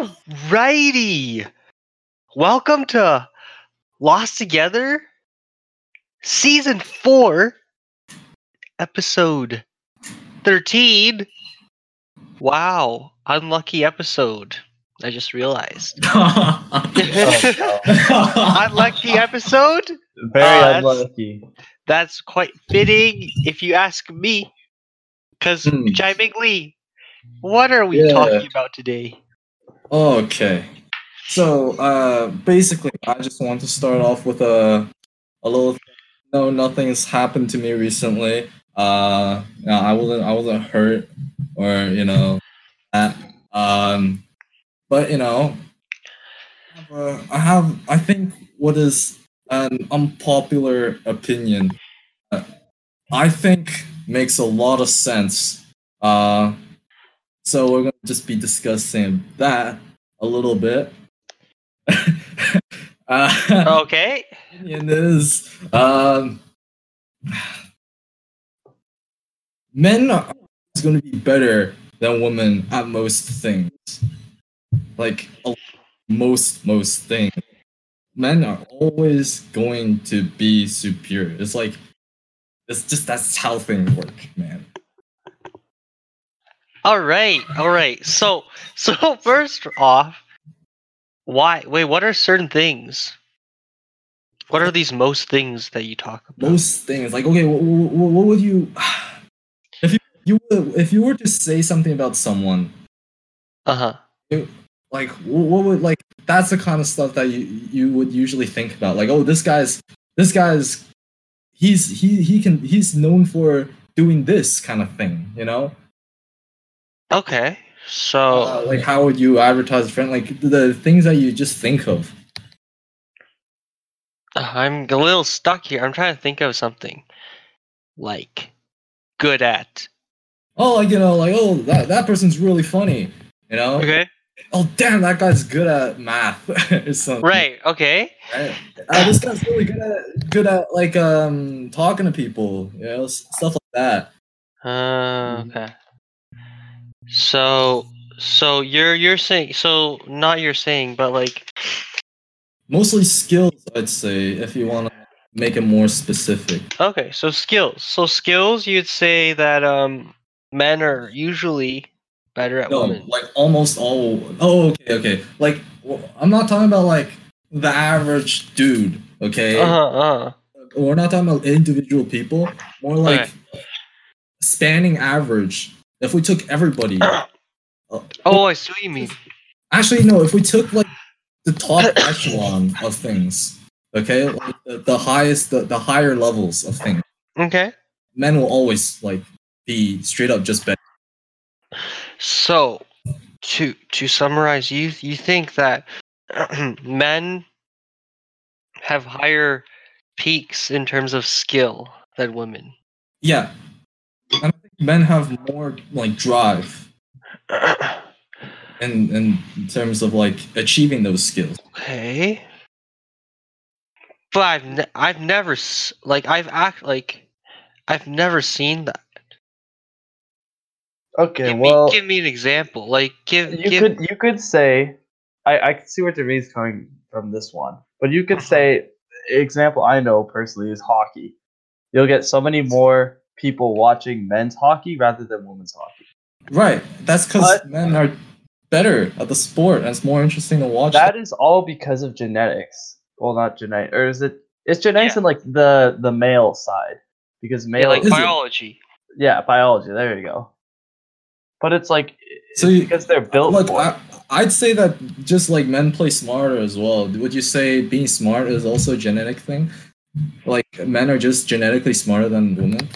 Alrighty. Welcome to Lost Together, Season 4, Episode 13. Wow, unlucky episode. I just realized. unlucky episode? Very Uh, unlucky. That's quite fitting if you ask me. Because, Hmm. Jai Big Lee, what are we Yeah. talking about today? Okay. So, uh, basically, I just want to start off with a a little. No, nothing's happened to me recently. Uh, I wasn't. I wasn't hurt, or you know, that. Um, but you know, I have, a- I have. I think what is an unpopular opinion. uh, I think makes a lot of sense. Uh, so we're gonna just be discussing that a little bit. uh, Okay. opinion is um, men are going to be better than women at most things. Like most most things, men are always going to be superior. It's like it's just that's how things work, man. All right, all right. So, so first off, why? Wait, what are certain things? What are these most things that you talk about? most things like okay what, what, what would you if you, you were- if you were to say something about someone Uh huh. like what would like that's the kind of stuff that you you would usually think about like oh this guy's this guy's he's he he can he's known for doing this kind of thing you know Okay. So, uh, like how would you advertise a friend like the things that you just think of I'm a little stuck here. I'm trying to think of something like good at. oh like you know like oh that, that person's really funny you know Okay. oh damn that guy's good at math or something Right. Okay. Right. Uh, this guy's really good at good at like um talking to people, you know, stuff like that. Uh, Mhm. okay. So, so you're you're saying so not you're saying, but like Mostly skills, I'd say, if you want to make it more specific. Okay, so skills. So skills, you'd say that um men are usually better at No, women. like almost all. Oh, okay, okay. Like well, I'm not talking about like the average dude. Okay, Uh huh. Uh. we're not talking about individual people. More like Okay. spanning average. If we took everybody, uh, Oh, I see what you mean. Actually, no. If we took like the top echelon of things, okay, like the, the highest, the, the higher levels of things, Okay. men will always like be straight up just better. So, to to summarize, you you think that men have higher peaks in terms of skill than women. Yeah, I think men have more like drive in in terms of like achieving those skills. Okay. But I've ne- I've never s- like I've act like I've never seen that. Okay, Give, well, me, give me an example. Like give you give could you could say, I I can see where Jermaine's coming from this one, but you could uh-huh. say, example I know personally is hockey. You'll get so many more people watching men's hockey rather than women's hockey. Right. That's because men are better at the sport, and it's more interesting to watch. That is all because of genetics. Well, not genetic, or is it? It's genetics Yeah. in like the the male side because yeah, male, like Is it? biology. yeah, biology. There you go. But it's like So it's you- because they're built Look, for. I, I'd say that just like men play smarter as well. Would you say being smart is also a genetic thing? Like men are just genetically smarter than women?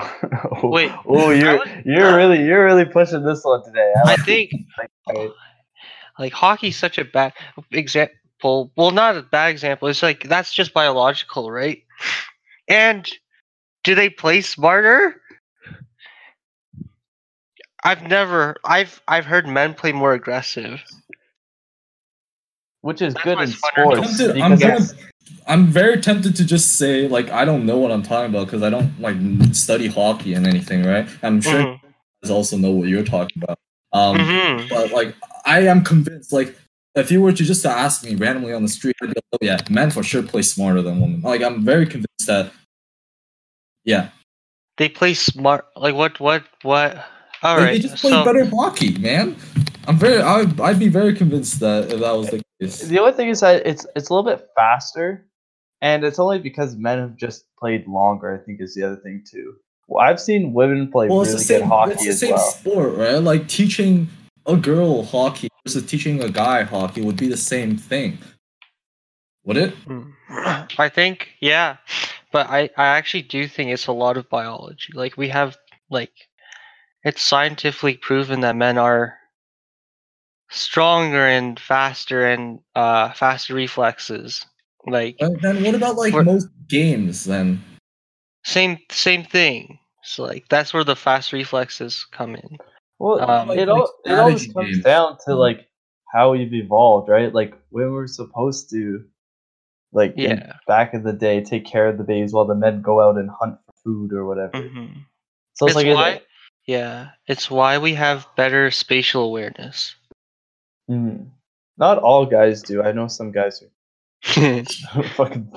Wait, oh, oh you're would- you're uh, really you're really pushing this one today. I like think it. like hockey's such a bad example. Well, not a bad example. It's like that's just biological, right? And do they play smarter? I've never I've I've heard men play more aggressive. which is That's good in it's funner. sports. I'm, because- gonna, I'm very tempted to just say like I don't know what I'm talking about because I don't like study hockey and anything, right? I'm sure Mhm. you guys also know what you're talking about. Um, Mhm. but like I am convinced. Like, if you were to just to ask me randomly on the street, I'd be like, oh yeah, men for sure play smarter than women. Like, I'm very convinced that. Yeah, They play smart. Like what? What? What? All Like, right. they just play so better hockey, man. I'm very. I'd, I'd be very convinced that if that was the case. The only thing is that it's it's a little bit faster, and it's only because men have just played longer. I think is the other thing too. Well, I've seen women play Well, really it's the good same. hockey It's the as same well. sport, right? Like teaching a girl hockey versus teaching a guy hockey would be the same thing. Would it? Mm. I think yeah, but I I actually do think it's a lot of biology. Like we have like it's scientifically proven that men are stronger and faster and uh faster reflexes. Like Uh, then what about like For- most games? Then same same thing. So like that's where the fast reflexes come in. Well, Um, it Like- all it always strategy comes games. down to like how we've evolved, right? Like when we're supposed to, like in- Yeah. back in the day, take care of the babies while the men go out and hunt for food or whatever. hmm So it's, It's like it- why yeah, it's why we have better spatial awareness. Mm. Not all guys do. I know some guys who fucking.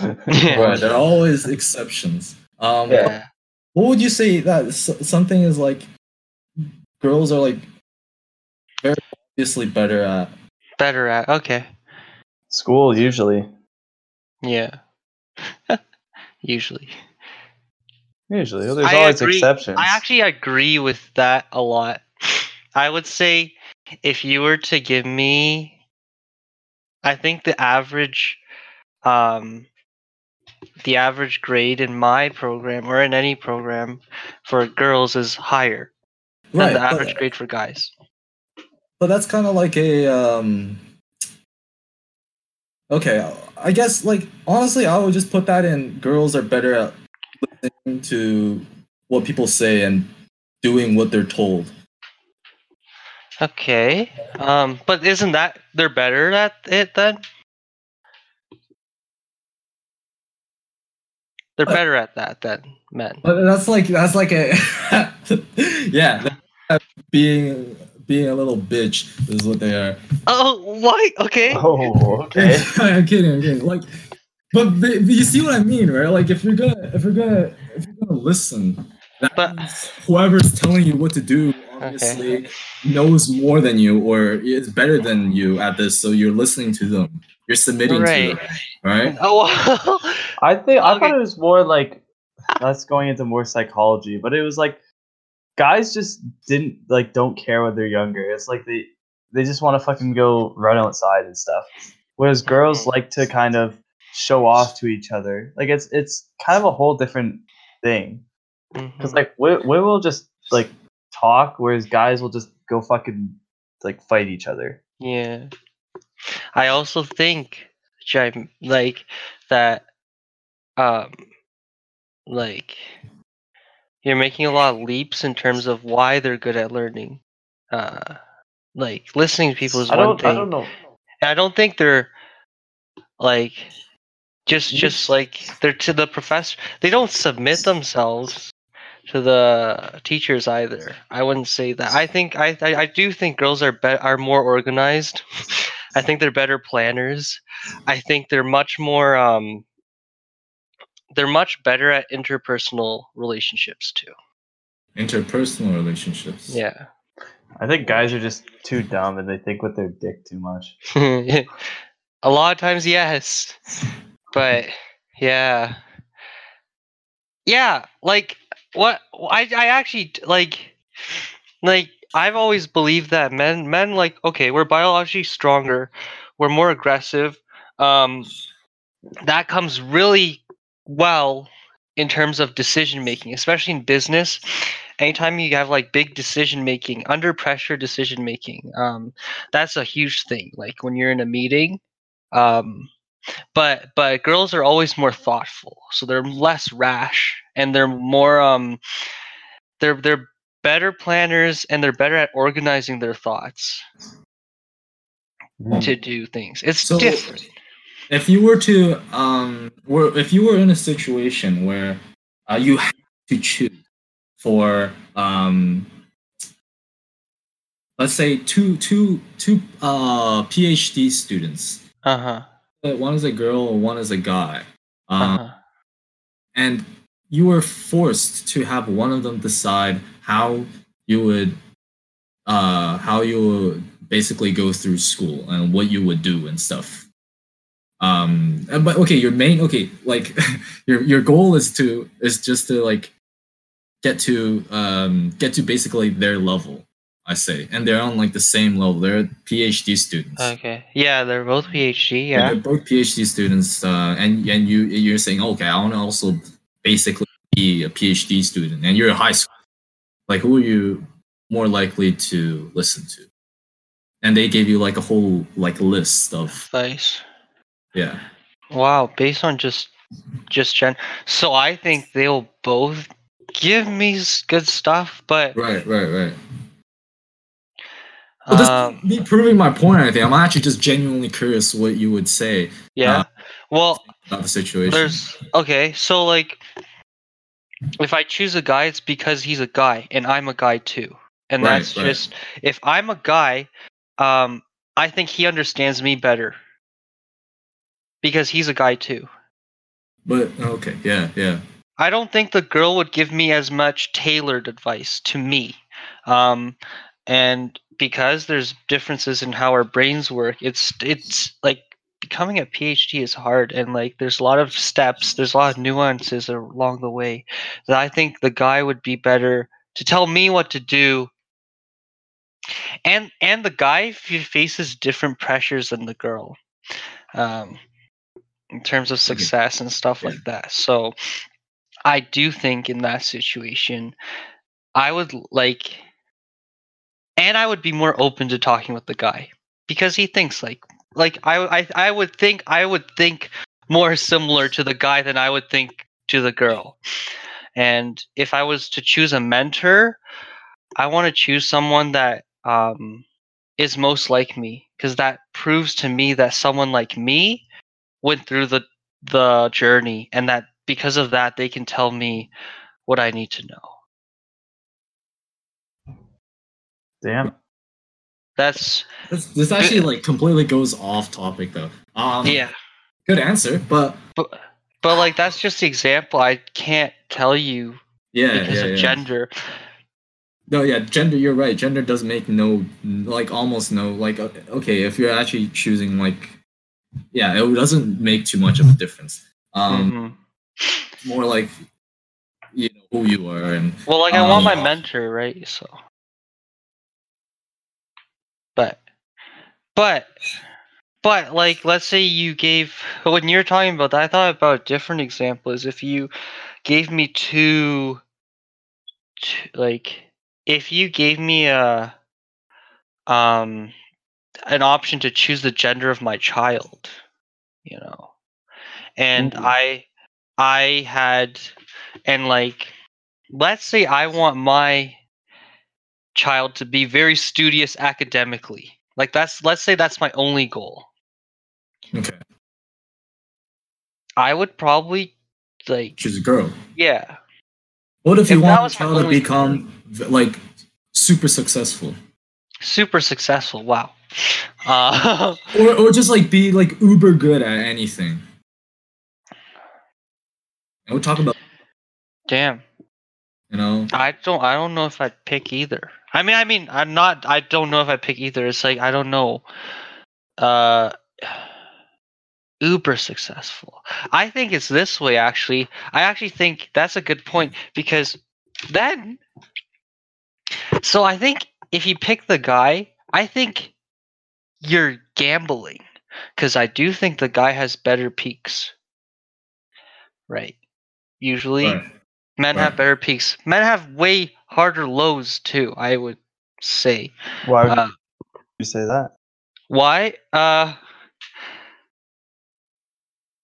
right, there are always exceptions. Um, Yeah. what would you say that something is like? Girls are like very obviously better at. Better at okay. School usually. Yeah. Usually. Usually, there's I always agree. exceptions. I actually agree with that a lot. I would say if you were to give me I think the average um the average grade in my program or in any program for girls is higher than Right, the but- average grade for guys. But that's kind of like a um Okay, I guess like honestly I would just put that in girls are better at listening to what people say and doing what they're told. Okay. Um but isn't that they're better at it then? They're Uh, better at that than men. But that's like that's like a yeah, being being a little bitch is what they are. Oh, why? Okay. Oh, okay. I'm kidding, I'm kidding. Like, but, but you see what I mean, right? Like, if you're gonna, if you're gonna, if you're gonna listen, that But- whoever's telling you what to do obviously knows more than you or is better than you at this. So you're listening to them. You're submitting Right. to them, right? Oh, I think I Okay. thought it was more like that's going into more psychology, but it was like guys just didn't like don't care when they're younger. It's like they they just want to fucking go run outside and stuff. Whereas girls like to kind of show off to each other. Like it's it's kind of a whole different thing. Because Mhm. like we we will just like talk, whereas guys will just go fucking like fight each other. yeah. I also think, Jim, like that, um, like you're making a lot of leaps in terms of why they're good at learning. Uh, like listening to people is I one don't thing. I don't know. And I don't think they're like just just like they're to the professor. They don't submit themselves to the teachers either. I wouldn't say that. I think I I, I do think girls are be- are more organized. I think they're better planners. I think they're much more um they're much better at interpersonal relationships too. Interpersonal relationships. Yeah. I think guys are just too dumb and they think with their dick too much. a lot of times yes but yeah yeah like what i i actually like like i've always believed that men men like okay we're biologically stronger we're more aggressive um that comes really well in terms of decision making especially in business. Anytime you have like big decision making under pressure decision making um that's a huge thing like when you're in a meeting um but but girls are always more thoughtful so they're less rash and they're more um they're they're better planners and they're better at organizing their thoughts to do things it's So- different If you were to, um, were if you were in a situation where uh, you had to choose for um let's say two two two uh PhD students. Uh huh. Uh, One is a girl, one is a guy. Um, Uh huh. and you were forced to have one of them decide how you would uh how you would basically go through school and what you would do and stuff um and- but okay your main okay like your your goal is to is just to like get to um get to basically their level i say and they're on like the same level they're phd students Okay. Yeah, they're both PhD. and Yeah. they're both PhD students, uh, and and you you're saying, okay, I want to also basically be a PhD student, and you're a high school. Like, who are you more likely to listen to? And they gave you like a whole like list of Nice. yeah. Wow. Based on just just gen. So I think they'll both give me good stuff, but Right, right, right. Well, this um, me proving my point. I think I'm actually just genuinely curious what you would say yeah. uh, well, about the situation. There's okay, so like if I choose a guy, it's because he's a guy and I'm a guy too. And Right, that's right. just if I'm a guy, um, I think he understands me better. Because he's a guy too. but okay, yeah, yeah. I don't think the girl would give me as much tailored advice to me. Um, and because there's differences in how our brains work, it's it's like becoming a PhD is hard and like there's a lot of steps, there's a lot of nuances along the way that I think the guy would be better to tell me what to do. And and the guy faces different pressures than the girl. Um, in terms of success and stuff like that. So I do think in that situation, I would like, and I would be more open to talking with the guy because he thinks like, like I, I, I would think I would think more similar to the guy than I would think to the girl. And if I was to choose a mentor, I want to choose someone that um, is most like me because that proves to me that someone like me went through the the journey and that because of that they can tell me what I need to know. Damn. That's This, this actually like completely goes off topic though. Um, yeah. good answer, but But but like that's just the example. I can't tell you yeah, because yeah, of yeah. gender. No, yeah, gender. You're right. Gender does make no, like, almost no. Like, uh, okay, if you're actually choosing, like, yeah, it doesn't make too much of a difference. Um, Mhm. more like, you know, who you are, and Well, like I want my Um, mentor, right? So, but, but, but, like, let's say you gave when you're talking about that, I thought about a different example. Is if you gave me two, two, like, if you gave me a, um, an option to choose the gender of my child, you know, and Ooh. I, I had, and like let's say I want my child to be very studious academically. Like that's let's say that's my only goal. okay, I would probably like choose a girl. yeah. What if you If that want your child to become v- like super successful, Super successful. Wow. Uh, or or just like be like uber good at anything? And we'll talk about, damn. you know, I don't I don't know if I'd pick either. I mean I mean I'm not I don't know if I pick either. It's like I don't know. Uh uber successful. I think it's this way actually. I actually think that's a good point because then so I think if you pick the guy, I think you're gambling cuz I do think the guy has better peaks. Right. Usually right. Men have better peaks. Men have way harder lows too. I would say. Why would Uh, you say that? why? Uh,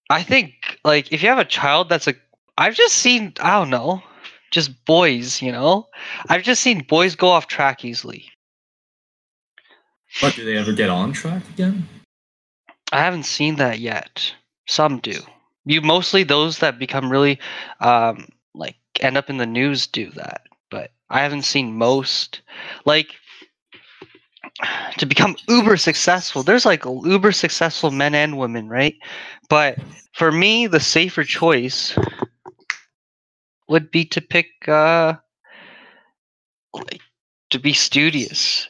I think like if you have a child that's a, I've just seen I don't know, just boys. You know, I've just seen boys go off track easily. But do they ever get on track again? I haven't seen that yet. Some do. You mostly those that become really, um, like end up in the news do that. I haven't seen most. Like, to become uber successful. There's like uber successful men and women, right? But for me, the safer choice would be to pick uh like to be studious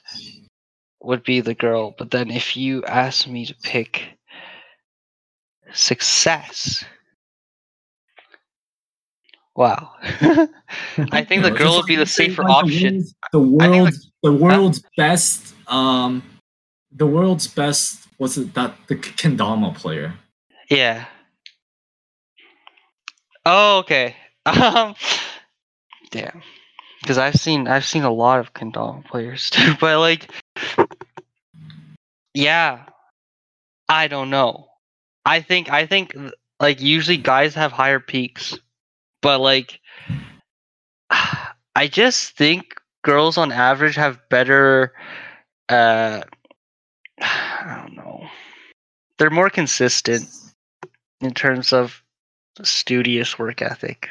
would be the girl. But then if you ask me to pick success, wow. I think the girl would be the like you say, safer option. The I world's the world's best um the world's best was it that the kendama player. Yeah. Oh, okay. Um, damn. Because I've seen I've seen a lot of Kendama players too, but like, yeah, I don't know. I think I think like usually guys have higher peaks, but like, I just think girls on average have better. Uh, I don't know. They're more consistent in terms of studious work ethic.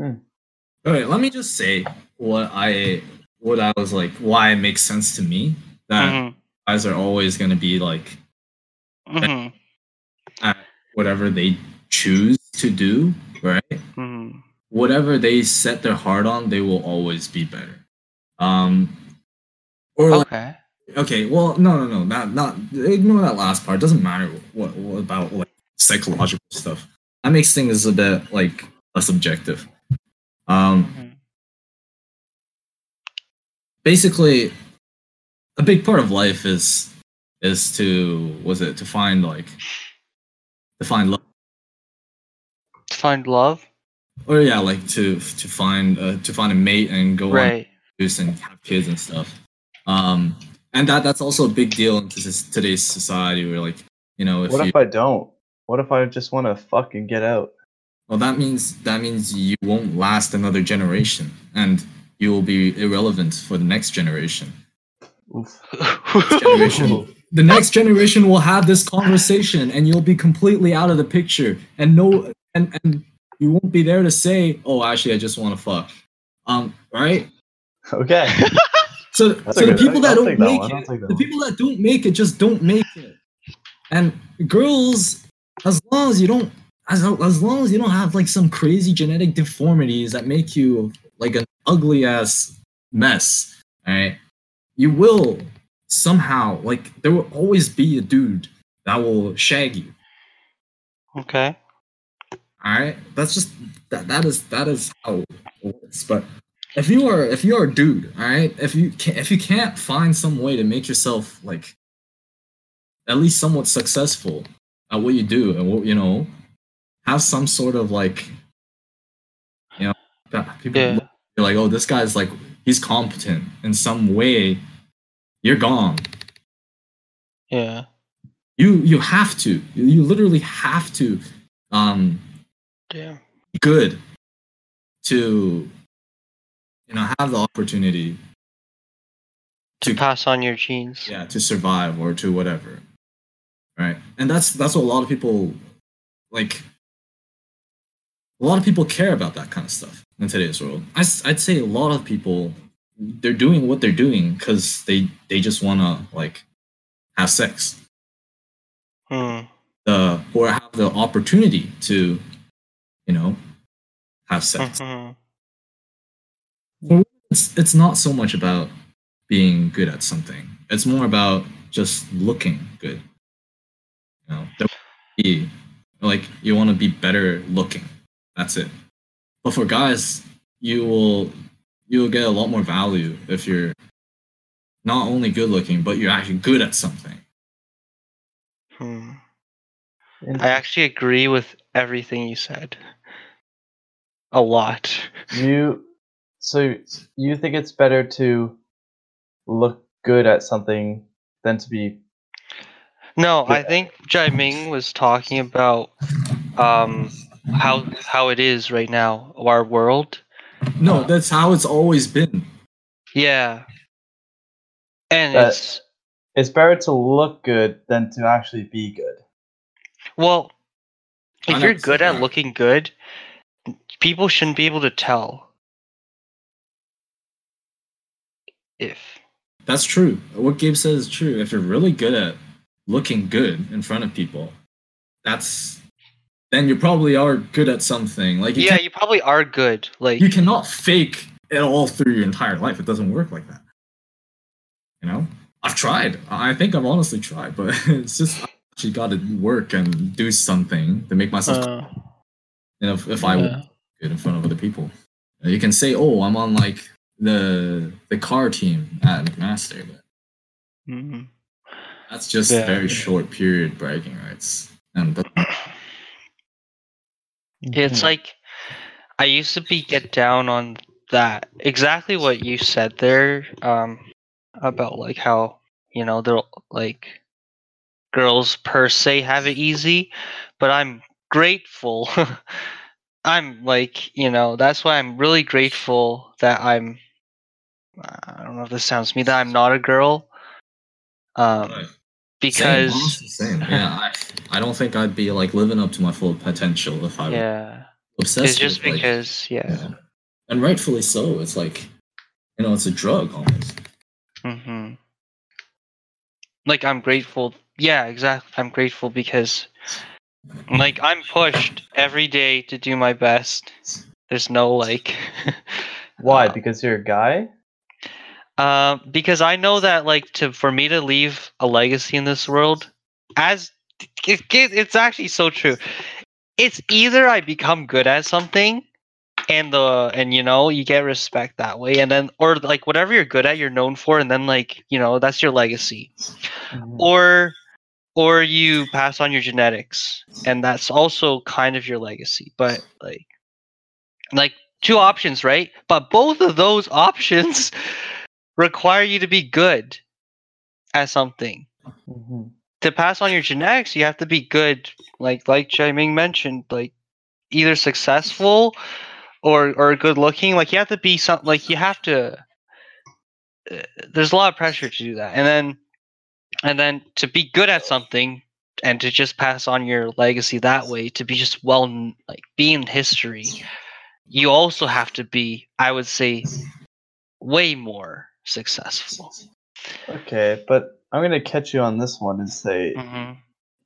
All right, let me just say what I what I was like why it makes sense to me that Mhm, guys are always gonna be like mhm, at whatever they choose to do, right? mhm. Whatever they set their heart on, they will always be better. Um or like Okay. okay, well no no no not not ignore that last part. Doesn't matter what, what about like psychological stuff. That makes things a bit like a subjective. Um Mhm. basically a big part of life is is to was it to find like to find love To find love, or yeah like to to find uh, to find a mate and go on right? produce and have kids and stuff um and that that's also a big deal in today's society where like you know if what you if I don't? What if I just want to fucking get out? well that means that means you won't last another generation and you will be irrelevant for the next generation Oof. generation the next generation will have this conversation and you'll be completely out of the picture and no and, and you won't be there to say oh actually i just want to fuck um right Okay. so That's so the people that I'll don't take that make it that the one. people that don't make it just don't make it and girls as long as you don't as, as long as you don't have like some crazy genetic deformities that make you like an ugly ass mess right? you will somehow like there will always be a dude that will shag you okay. All right that's just that that is that is how it works. But if you are if you are a dude all right if you can if you can't find some way to make yourself like at least somewhat successful at what you do and what you know have some sort of like you know that people Yeah. look, you're like oh this guy's like he's competent in some way you're gone. Yeah. you you have to. You, you literally have to um Be good to you know have the opportunity To to pass on your genes. yeah to survive or to whatever right and that's that's what a lot of people like a lot of people care about that kind of stuff in today's world I, I'd say a lot of people they're doing what they're doing because they they just want to like have sex Hmm. uh, or have the opportunity to you know have sex mhm. it's it's not so much about being good at something. It's more about just looking good. You know, be like you want to be better looking. That's it. But for guys, you will you will get a lot more value if you're not only good looking, but you're actually good at something. Hmm. I actually agree with everything you said. A lot. You so you think it's better to look good at something than to be No, I think Jai Ming was talking about um how how it is right now, our world. No, that's how it's always been. Yeah. And That- it's it's better to look good than to actually be good. well I if you're good at that. looking good, people shouldn't be able to tell. if That's true. What Gabe says is true. If you're really good at looking good in front of people, that's then you probably are good at something. Like you, yeah, you probably are good. Like you cannot fake it all through your entire life. It doesn't work like that. You know, I've tried. I think I've honestly tried, but it's just I actually got to work and do something to make myself. uh, you know, if, if I yeah. was good in front of other people, you can say, "Oh, I'm on like the the car team at McMaster," but Mhm. that's just Yeah. very short period bragging rights, and that, It's like I used to be get down on that exactly what you said there um about like how you know they're like girls per se have it easy but I'm grateful I'm like you know that's why I'm really grateful that I'm I don't know if this sounds me that I'm not a girl um Right. because same, same. yeah, I, I don't think I'd be like living up to my full potential if I was yeah obsessed. it's just with, like, because yeah yeah. and rightfully so. It's like you know, it's a drug almost. Mm-hmm. Like I'm grateful. Yeah, exactly. I'm grateful because like I'm pushed every day to do my best. There's no like Why? uh, Because you're a guy? uh, because I know that like to for me to leave a legacy in this world as it, it- it's actually so true. It's either I become good at something and the and you know you get respect that way and then or like whatever you're good at you're known for and then like you know that's your legacy Mhm. or or you pass on your genetics and that's also kind of your legacy but like like two options right? But both of those options require you to be good at something. Mhm. to pass on your genetics you have to be good like like Jaiming mentioned like either successful or or good looking like you have to be something like you have to uh, there's a lot of pressure to do that. And then and then to be good at something and to just pass on your legacy that way to be just well like be in history you also have to be i would say way more successful Okay, but I'm gonna catch you on this one and say hmm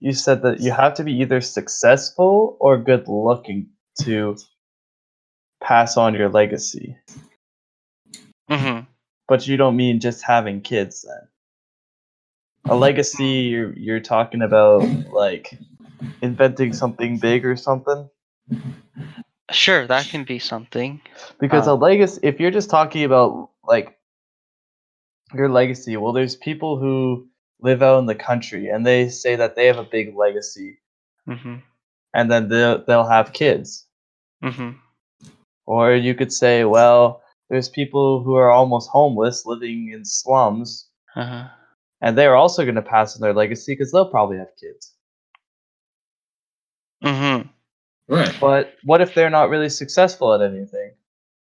you said that you have to be either successful or good looking to pass on your legacy. hmm But you don't mean just having kids then. A legacy you're you're talking about like inventing something big or something? sure that can be something Because Uh. a legacy if you're just talking about like your legacy, well there's people who live out in the country and they say that they have a big legacy hmm and then they'll they'll have kids. hmm Or you could say, well, there's people who are almost homeless living in slums, uh-huh. And they're also going to pass on their legacy because they'll probably have kids. Mm-hmm. Right. But what if they're not really successful at anything?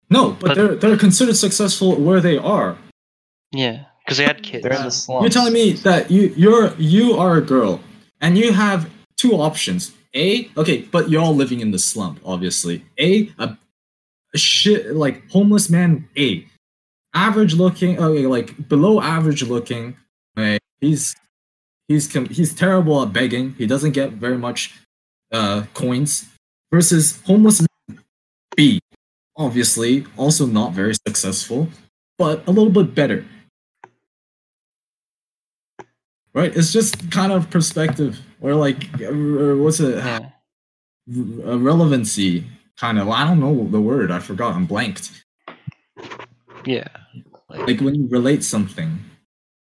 No, but, But- they're they're considered successful where they are. yeah because they had kids They're in the slums. You're telling me that you you're you are a girl and you have two options. A, okay, but you're all living in the slump, obviously. A, a, a shit like homeless man. A, average looking, okay, like below average looking. He's he's he's terrible at begging. He doesn't get very much uh coins. Versus homeless man. B, obviously also not very successful, but a little bit better. Right? It's just kind of perspective or like uh, what's it a relevancy kind of. I don't know the word. I forgot. I'm blanked. Yeah. Like when you relate something.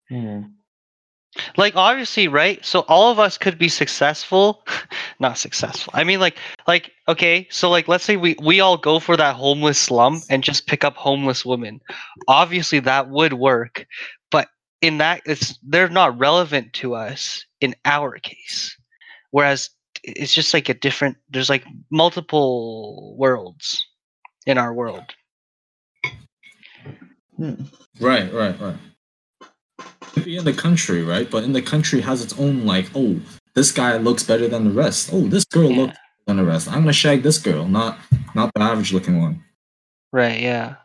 Hmm. Like obviously right? So all of us could be successful. Not successful. I mean like like okay so like let's say we we all go for that homeless slum and just pick up homeless women. Obviously that would work but in that it's they're not relevant to us in our case. Whereas it's just like a different there's like multiple worlds in our world. Hmm. right right right. could be in the country right but in the country has its own like oh this guy looks better than the rest oh this girl Yeah. looks better than the rest i'm gonna shag this girl not not the average looking one right yeah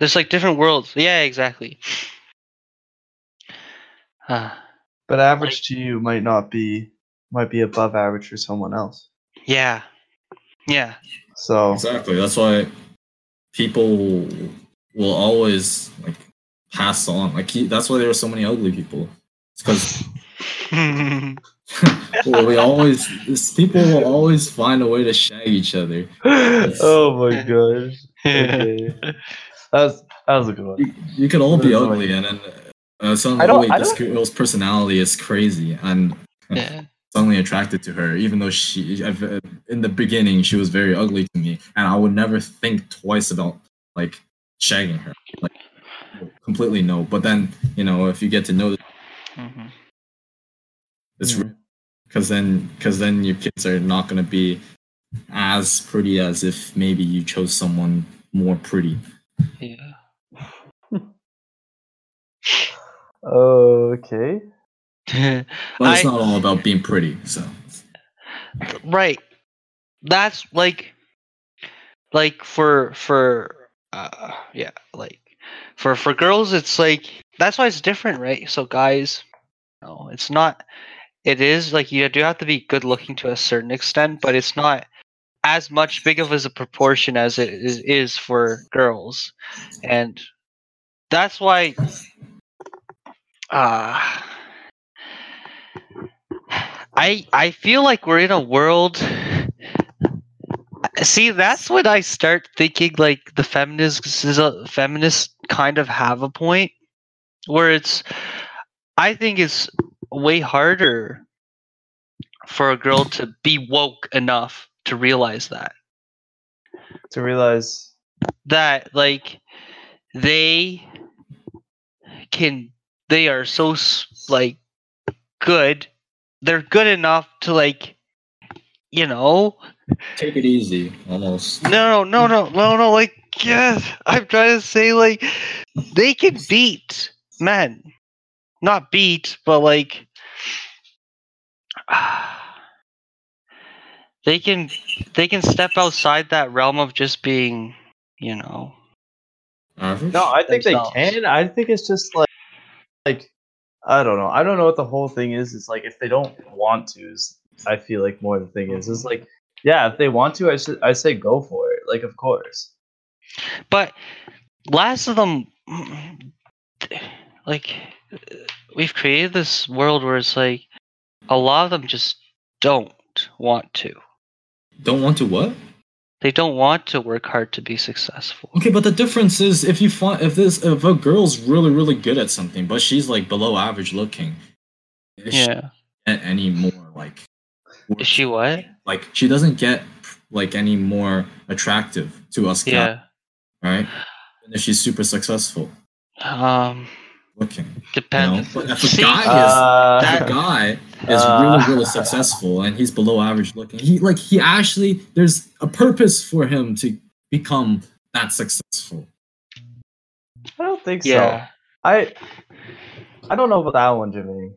There's like different worlds. Yeah, exactly. Uh, But average to you might not be might be above average for someone else. yeah. Yeah. So Exactly. That's why people will always like pass on. Like he, that's why there are so many ugly people. It's because well, we always this, people will always find a way to shag each other. Oh my gosh. Okay. That was that was a good one. You, you could all be That's ugly, and then uh, suddenly I oh, wait, this girl's personality is crazy, and yeah. suddenly attracted to her, even though she I've, uh, in the beginning she was very ugly to me, and I would never think twice about like shagging her, like completely no. But then you know if you get to know, Mhm. it's because then because then your kids are not going to be as pretty as if maybe you chose someone more pretty. Yeah. Okay. But it's I- not all about being pretty. So right that's like like for for uh yeah like for for girls it's like that's why it's different right so guys no it's not it is like you do have to be good looking to a certain extent but it's not as much big of as a proportion as it is, is for girls and that's why uh I I feel like we're in a world. See, that's when I start thinking like the feminists is a feminists kind of have a point, where it's. I think it's way harder for a girl to be woke enough to realize that To realize that like they can they are so like good they're good enough to like you know take it easy, almost. no no no no no like yes i'm trying to say like they can beat men not beat but like they can they can step outside that realm of just being you know Average? No, I think themselves. they can. I think it's just like like I don't know. I don't know what the whole thing is. It's like if they don't want to, is I feel like more the thing is is like yeah, if they want to, I should I say go for it. Like of course. But last of them, like, we've created this world where it's like a lot of them just don't want to. Don't want to what? They don't want to work hard to be successful. Okay, but the difference is if you find if this if a girl's really really good at something, but she's like below average looking, Yeah. get any more like Is she what? like she doesn't get like any more attractive to us guys, Yeah. right? And if she's super successful Um. looking, you know? Depends. But if a See, guy is Uh, that guy is Uh, really really successful and he's below average looking, he like he actually there's a purpose for him to become that successful. I don't think yeah. so. I I don't know about that one, Jimmy.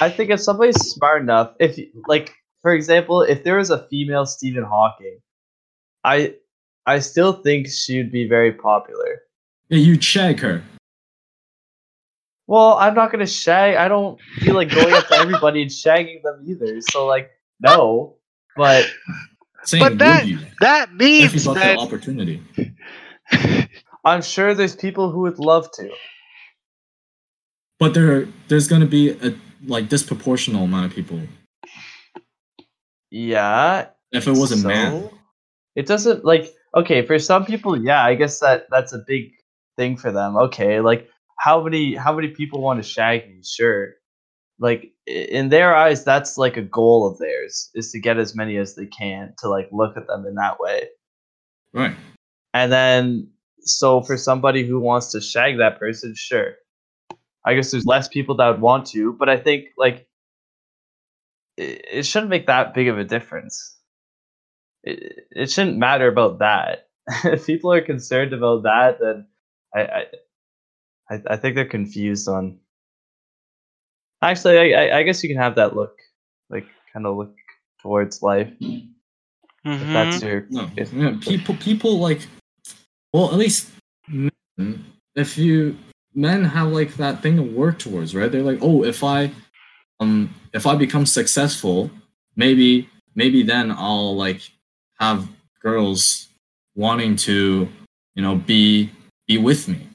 I think if somebody's smart enough, if like for example, if there was a female Stephen Hawking, I I still think she'd be very popular. Yeah, you check her. Well, I'm not gonna shag. I don't feel like going up to everybody and shagging them either. So like, no. But Saying But that- would you That if you means the that. opportunity? I'm sure there's people who would love to. But there there's gonna be a like disproportional amount of people. Yeah. If it was a man. so? It doesn't like okay, for some people, yeah, I guess that that's a big thing for them. Okay, like how many how many people want to shag me? Sure. Like in their eyes, that's like a goal of theirs is to get as many as they can to like look at them in that way. Right. And then so for somebody who wants to shag that person, sure. I guess there's less people that would want to, but I think like it, it shouldn't make that big of a difference. It, it shouldn't matter about that. if people are concerned about that, then I I, I, I think they're confused on. Actually, I, I I guess you can have that look, like kind of look towards life. If Mhm. that's your No. if- yeah, people people like well at least men if you men have like that thing to work towards, right? They're like, oh, if I um if I become successful, maybe maybe then I'll like have girls wanting to, you know, be be with me.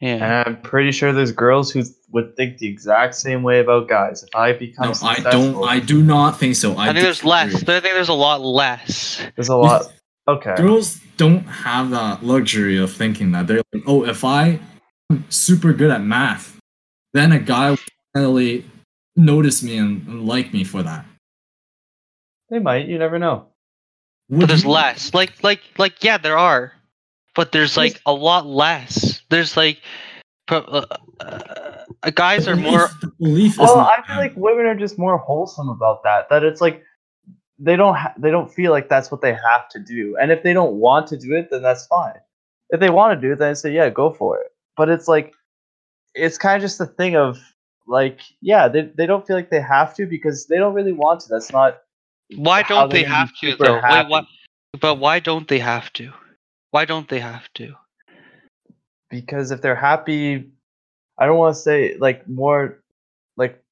Yeah. And I'm pretty sure there's girls who would think the exact same way about guys. If I become No, I don't. I do not think so. I, I, think there's less. I think there's a lot less. there's a lot. Okay. Girls don't have that luxury of thinking that they're like, oh, if I am super good at math, then a guy will finally notice me and, and like me for that. They might. You never know. But there's you- less. Like like like yeah, there are. But there's like a lot less. There's like uh, uh, guys are more the belief. Well, not I feel like women are just more wholesome about that. That it's like they don't ha- they don't feel like that's what they have to do. And if they don't want to do it, then that's fine. If they want to do it, then I say yeah, go for it. But it's like it's kind of just the thing of like yeah, they they don't feel like they have to because they don't really want to. That's not why don't they have to though? Wait, why, but why don't they have to? Why don't they have to? because if they're happy, I don't want to say like more like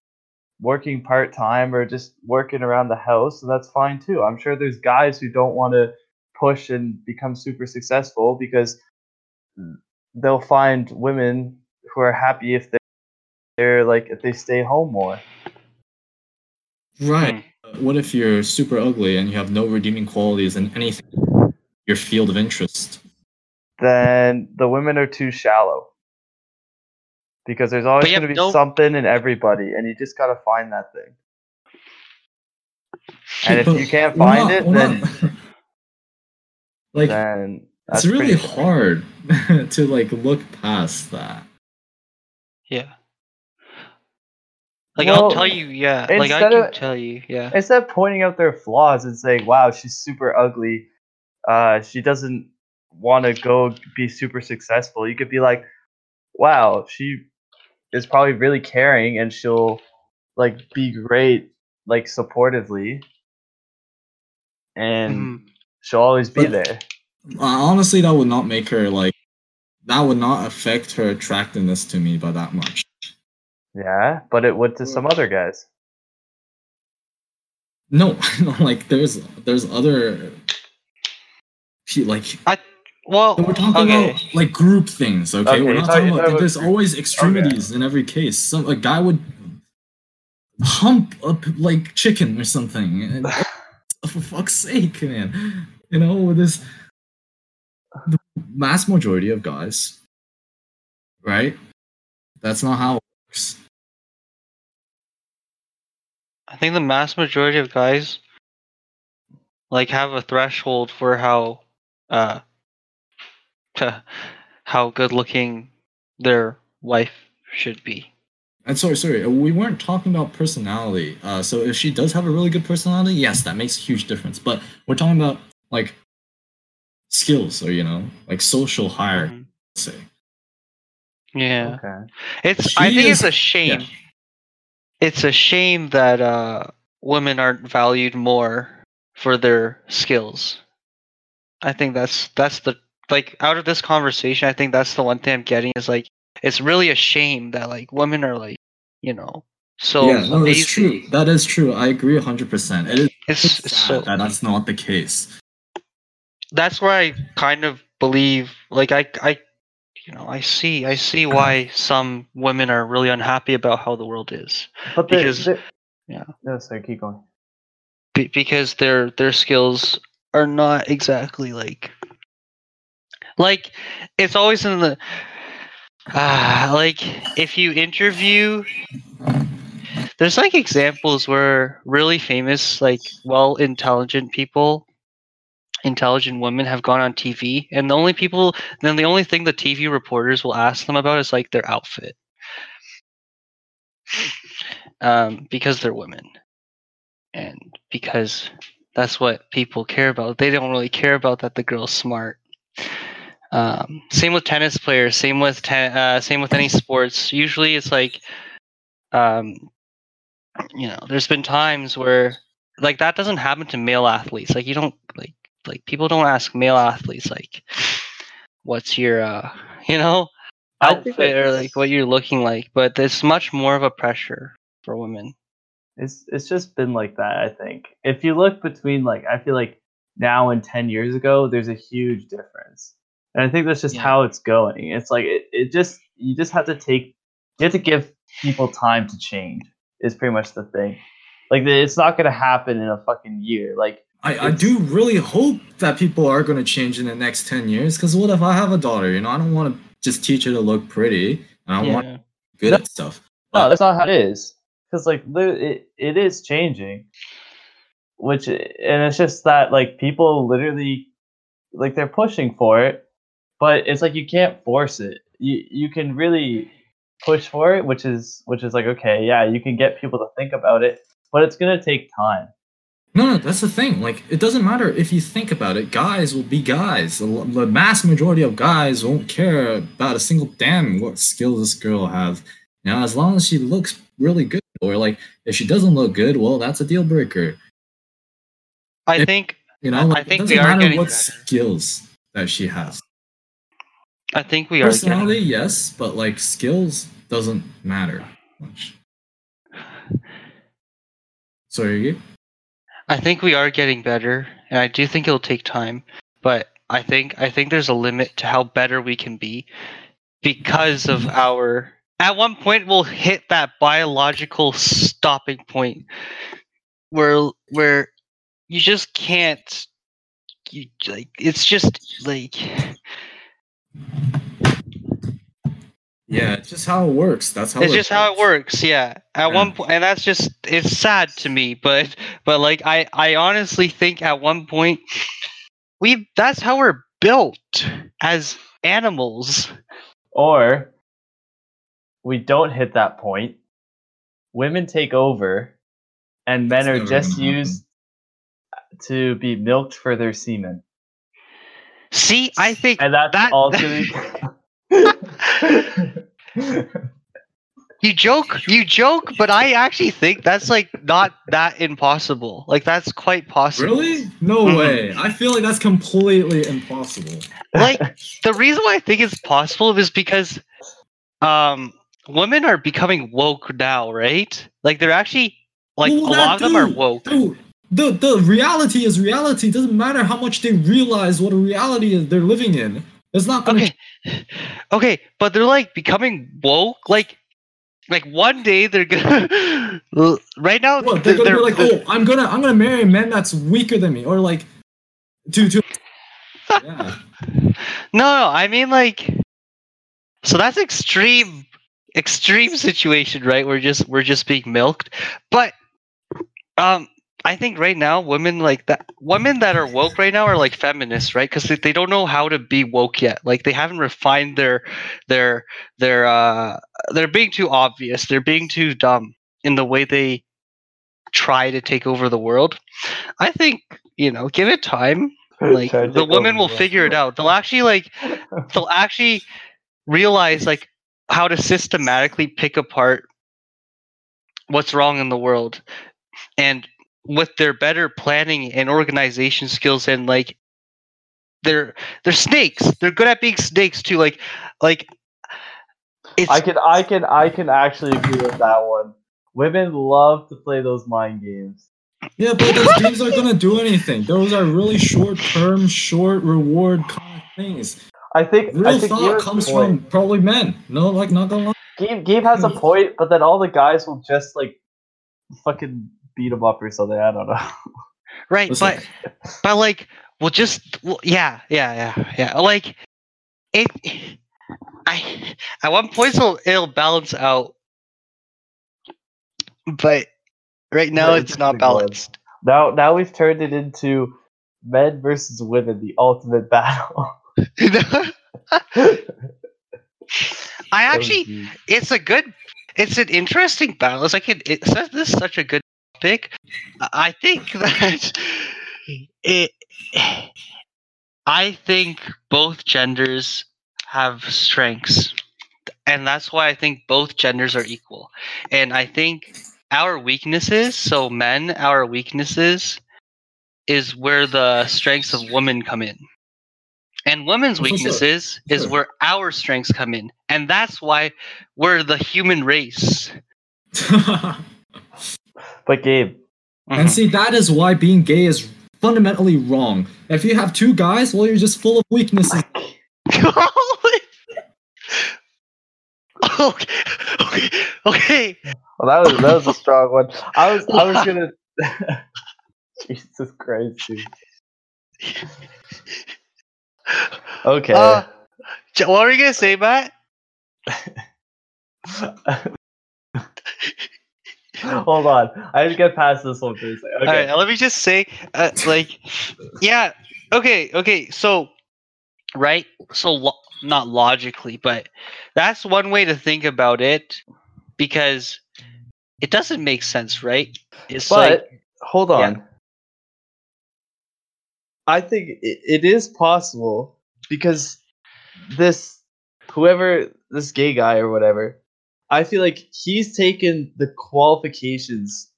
working part time or just working around the house, and that's fine too. I'm sure there's guys who don't want to push and become super successful because they'll find women who are happy if they- they're like if they stay home more. right. Uh, what if you're super ugly and you have no redeeming qualities in anything your field of interest? Then the women are too shallow. Because there's always going to be no- something in everybody, and you just gotta find that thing. And if you can't find not- it, then like then it's really hard to like look past that. Yeah. Like I'll tell you, yeah. Like I instead can of- tell you, yeah. Instead of pointing out their flaws and saying, "Wow, she's super ugly," uh, she doesn't want to go be super successful. You could be like, "Wow, she is probably really caring, and she'll like be great, like supportively, and Mhm. she'll always be But- there." Honestly, that would not make her like. That would not affect her attractiveness to me by that much. Yeah, but it would to some other guys. No, like there's there's other. pe- Like Well, we're talking okay. about like group things, okay? Okay, we're you're not talking talking about. about There's always extremities in every case. Some a guy would hump up like chicken or something. And, for fuck's sake, man! You know, with this the mass majority of guys, right? That's not how it works. I think the mass majority of guys like have a threshold for how uh how good looking their wife should be. And sorry, sorry, uh, we weren't talking about personality. Uh, so if she does have a really good personality, yes, that makes a huge difference. But we're talking about like skills, or you know, like social hire. Mhm. Say, Yeah. Okay. It's I think is- it's a shame. yeah. It's a shame that uh women aren't valued more for their skills. I think that's that's the like out of this conversation, I think that's the one thing I'm getting is like it's really a shame that like women are like, you know, so yeah, no, that's true. That is true. I agree hundred percent. It is It's, it's it's so that that's not the case. that's where I kind of believe like I I you know, I see I see why some women are really unhappy about how the world is. But the, Because- the- yeah. No, sorry, keep going. Be- because their their skills are not exactly like like it's always in the ah like if you interview there's like examples where really famous like well intelligent people intelligent women have gone on TV and the only people then the only thing the TV reporters will ask them about is like their outfit um because they're women and because that's what people care about. They don't really care about that the girl's smart. Um, same with tennis players. Same with ten, uh, same with any sports. Usually, it's like, um, you know, there's been times where like that doesn't happen to male athletes. Like you don't like like people don't ask male athletes like, what's your uh you know outfit or like what you're looking like, but it's much more of a pressure for women. It's it's just been like that. I think if you look between like I feel like now and ten years ago, there's a huge difference, and I think that's just Yeah. how it's going. It's like it, it just you just have to take you have to give people time to change. Is pretty much the thing. Like it's not gonna happen in a fucking year. Like I, I do really hope that people are going to change in the next 10 years because what if I have a daughter? You know, I don't want to just teach her to look pretty. and I want Yeah. to be good at stuff. no, that's not how it is. Because like it it is changing, which and it's just that like people literally like they're pushing for it, but it's like you can't force it. You you can really push for it, which is which is like okay, yeah, you can get people to think about it, but it's gonna take time. No, no, that's the thing. Like, it doesn't matter if you think about it. Guys will be guys. The mass majority of guys won't care about a single damn what skills this girl has. Now, as long as she looks really good, or like if she doesn't look good, well, that's a deal breaker. I If- think You know, I- I think it we doesn't are matter getting what better. skills that she has. I think we are Personality, getting, yes, but like skills doesn't matter much. Sorry, you? I think we are getting better, and I do think it'll take time. But I think I think there's a limit to how better we can be because of our. At one point, we'll hit that biological stopping point where where you just can't. You, like it's just like Yeah, it's just how it works. That's how it works. it's it just how it works yeah at Yeah. one point and that's just it's sad to me but but like i i honestly think at one point we that's how we're built as animals Or we don't hit that point. Women take over, and men That's are just gonna used to be milked for their semen. see i think And that's That- all to be. you joke you joke but i actually think that's like not that impossible like that's quite possible Really? No Mhm. way. I feel like that's completely impossible. like the reason why I think it's possible is because um women are becoming woke now, right? Like they're actually like Well, a lot that of them are dude- woke. Dude, the the reality is reality. It doesn't matter how much they realize what a reality is they're living in. It's not gonna Okay. Okay, but they're like becoming woke like like one day they're gonna right now What, they're gonna they're- be like, oh, I'm gonna I'm gonna marry a man that's weaker than me, or like, to to. yeah. No, no, I mean like so that's extreme extreme situation, right? We're just we're just being milked. But um I think right now women like that women that are woke right now are like feminists, right? Cuz they, don't know how to be woke yet. Like they haven't refined their their their uh they're being too obvious. They're being too dumb in the way they try to take over the world. I think, you know, give it time like the women will figure it out they'll actually like they'll actually realize like how to systematically pick apart what's wrong in the world and with their better planning and organization skills and like they're they're snakes they're good at being snakes too like like it's I can I can I can actually agree with that one. Women love to play those mind games. Yeah, but those games aren't gonna do anything. Those are really short term, short reward kind of things. I think I Real think thought comes point. from probably men. No, like not gonna lie. Gabe, Gabe has a point, but then all the guys will just like fucking beat him up or something. I don't know. right Listen, but but like well just well, yeah yeah yeah yeah like it i at one point it'll, it'll balance out but right now it's not balanced Now now we've turned it into men versus women, the ultimate battle. i actually it's a good it's an interesting battle it's like it, such- this is such a good topic I- think that it i think both genders have strengths and that's why i think both genders are equal and i think our weaknesses so men our weaknesses is where the strengths of women come in And women's For sure. weaknesses is where our strengths come in. And that's why we're the human race. But Gabe, and see, that is why being gay is fundamentally wrong. If you have two guys, well, you're just full of weaknesses. okay, okay, okay. well, that was that was a strong one. I was I was gonna. Jesus Christ, dude. Okay. Uh, What were you gonna say, Matt? Hold on, I just get past this one for a second. Okay. All right, let me just say, uh, like, yeah, okay, okay. So, right, so lo- not logically, but that's one way to think about it, because it doesn't make sense, right? It's but like, hold Yeah. on. I think it, it is possible because this whoever this gay guy or whatever, I feel like he's taken the qualifications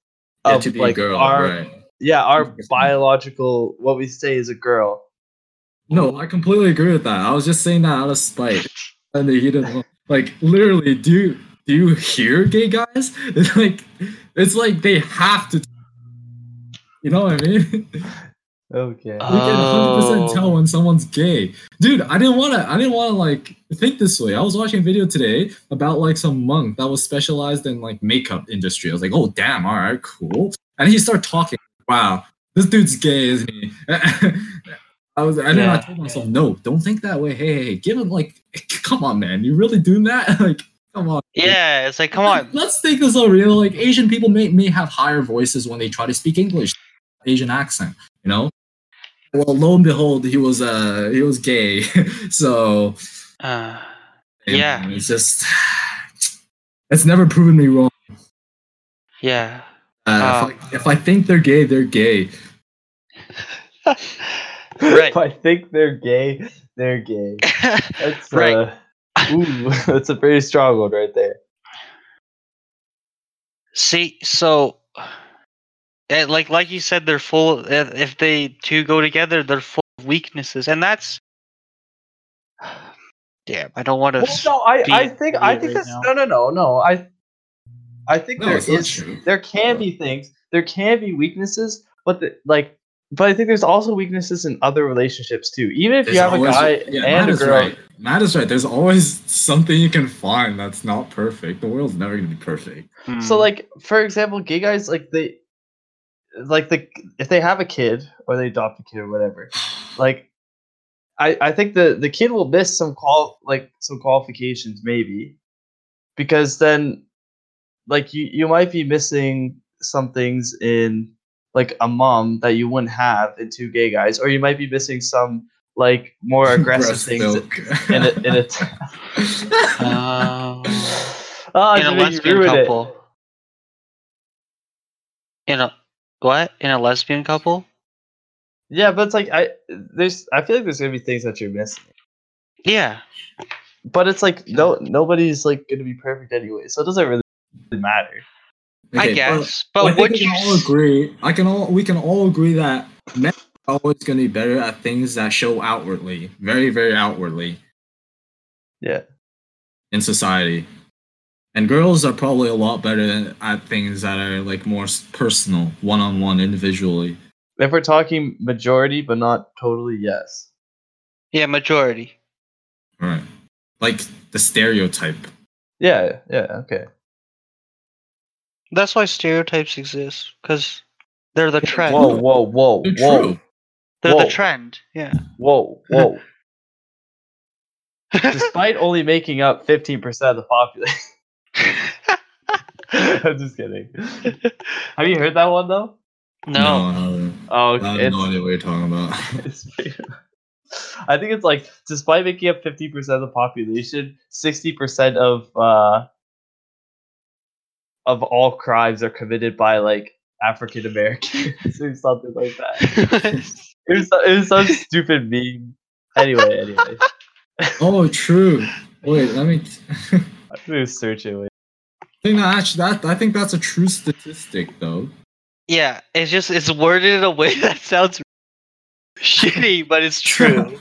Yeah, of like a girl, our right? yeah our biological what we say is a girl. No, I completely agree with that. I was just saying that out of spite. And heat of like literally, do you do you hear gay guys? It's like it's like they have to. You know what I mean? Okay. You can 100 percent Oh. tell when someone's gay, dude. I didn't want to. I didn't want to like think this way. I was watching a video today about like some monk that was specialized in like makeup industry. I was like, oh damn, all right, cool. And he started talking. Wow, this dude's gay, isn't he? I was, and then I Yeah. told myself, no, don't think that way. Hey, hey, hey, give him like, come on, man, you really doing that? like, come on. yeah, it's like, come on, Let's take this over. You know, like Asian people may may have higher voices when they try to speak English, Asian accent. You know. Well, lo and behold, he was uh he was gay. so uh, Yeah. it's just it's never proven me wrong. yeah, Uh, if, I, if I think they're gay, they're gay. right, if I think they're gay, they're gay. That's Right. uh, ooh, that's a pretty strong one right there. See, so, eh, like like you said, they're full. eh, If they two go together, they're full of weaknesses, and that's. Damn, I don't want to. Well, no, I, I think I think right that's now. no no no no. I I think No, there it's not is true. there can be things there can be weaknesses, but the, like but I think there's also weaknesses in other relationships too. Even if you have a guy yeah, and Matt a is girl, right. Matt is right. There's always something you can find that's not perfect. The world's never gonna be perfect. So Hmm. like for example, gay guys like they like the if they have a kid or they adopt a kid or whatever, like I I think the the kid will miss some qual like some qualifications maybe because then like you you might be missing some things in like a mom that you wouldn't have in two gay guys or you might be missing some like more aggressive Breast things milk. in a in a t- Oh. oh, in a lesbian ruined it. couple. In a what? In a lesbian couple? Yeah, but it's like I there's I feel like there's gonna be things that you're missing. Yeah. But it's like no nobody's like gonna be perfect anyway, so it doesn't really matter. I guess. Well, I But think would we you can all agree. I can all we can all agree that men are always going to be better at things that show outwardly, very very outwardly Yeah. in society, and girls are probably a lot better at things that are like more personal, one on one, individually. If we're talking majority but not totally, yes. Yeah, majority. Right, like the stereotype. Yeah, yeah, okay. That's why stereotypes exist, because they're the trend. Whoa, whoa, whoa, They're whoa, true. They're whoa. the trend. Yeah. whoa, whoa. Despite only making up fifteen percent of the population. I'm just kidding. Have you heard that one though? no. I haven't. Oh, I have no idea what you're talking about. It's I think it's like despite making up fifty percent of the population, sixty percent of uh of all crimes are committed by like African Americans or something like that. It was, it was some stupid meme. Anyway, anyway, oh, true. Wait, let me. I'm gonna search it. I think that actually that I think that's a true statistic though. yeah, it's just it's worded in a way that sounds shitty, but it's true.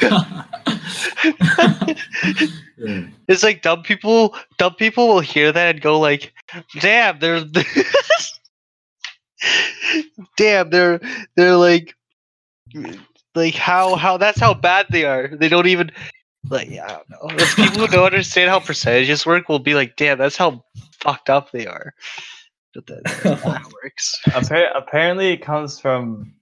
Yeah. It's like dumb people. Dumb people will hear that and go like, "Damn, they're, damn, they're they're like, like how how that's how bad they are. They don't even like yeah, I don't know. If people who don't understand how percentages work will be like, "Damn, that's how fucked up they are." But that, that's not how it works. Appar- apparently, it comes from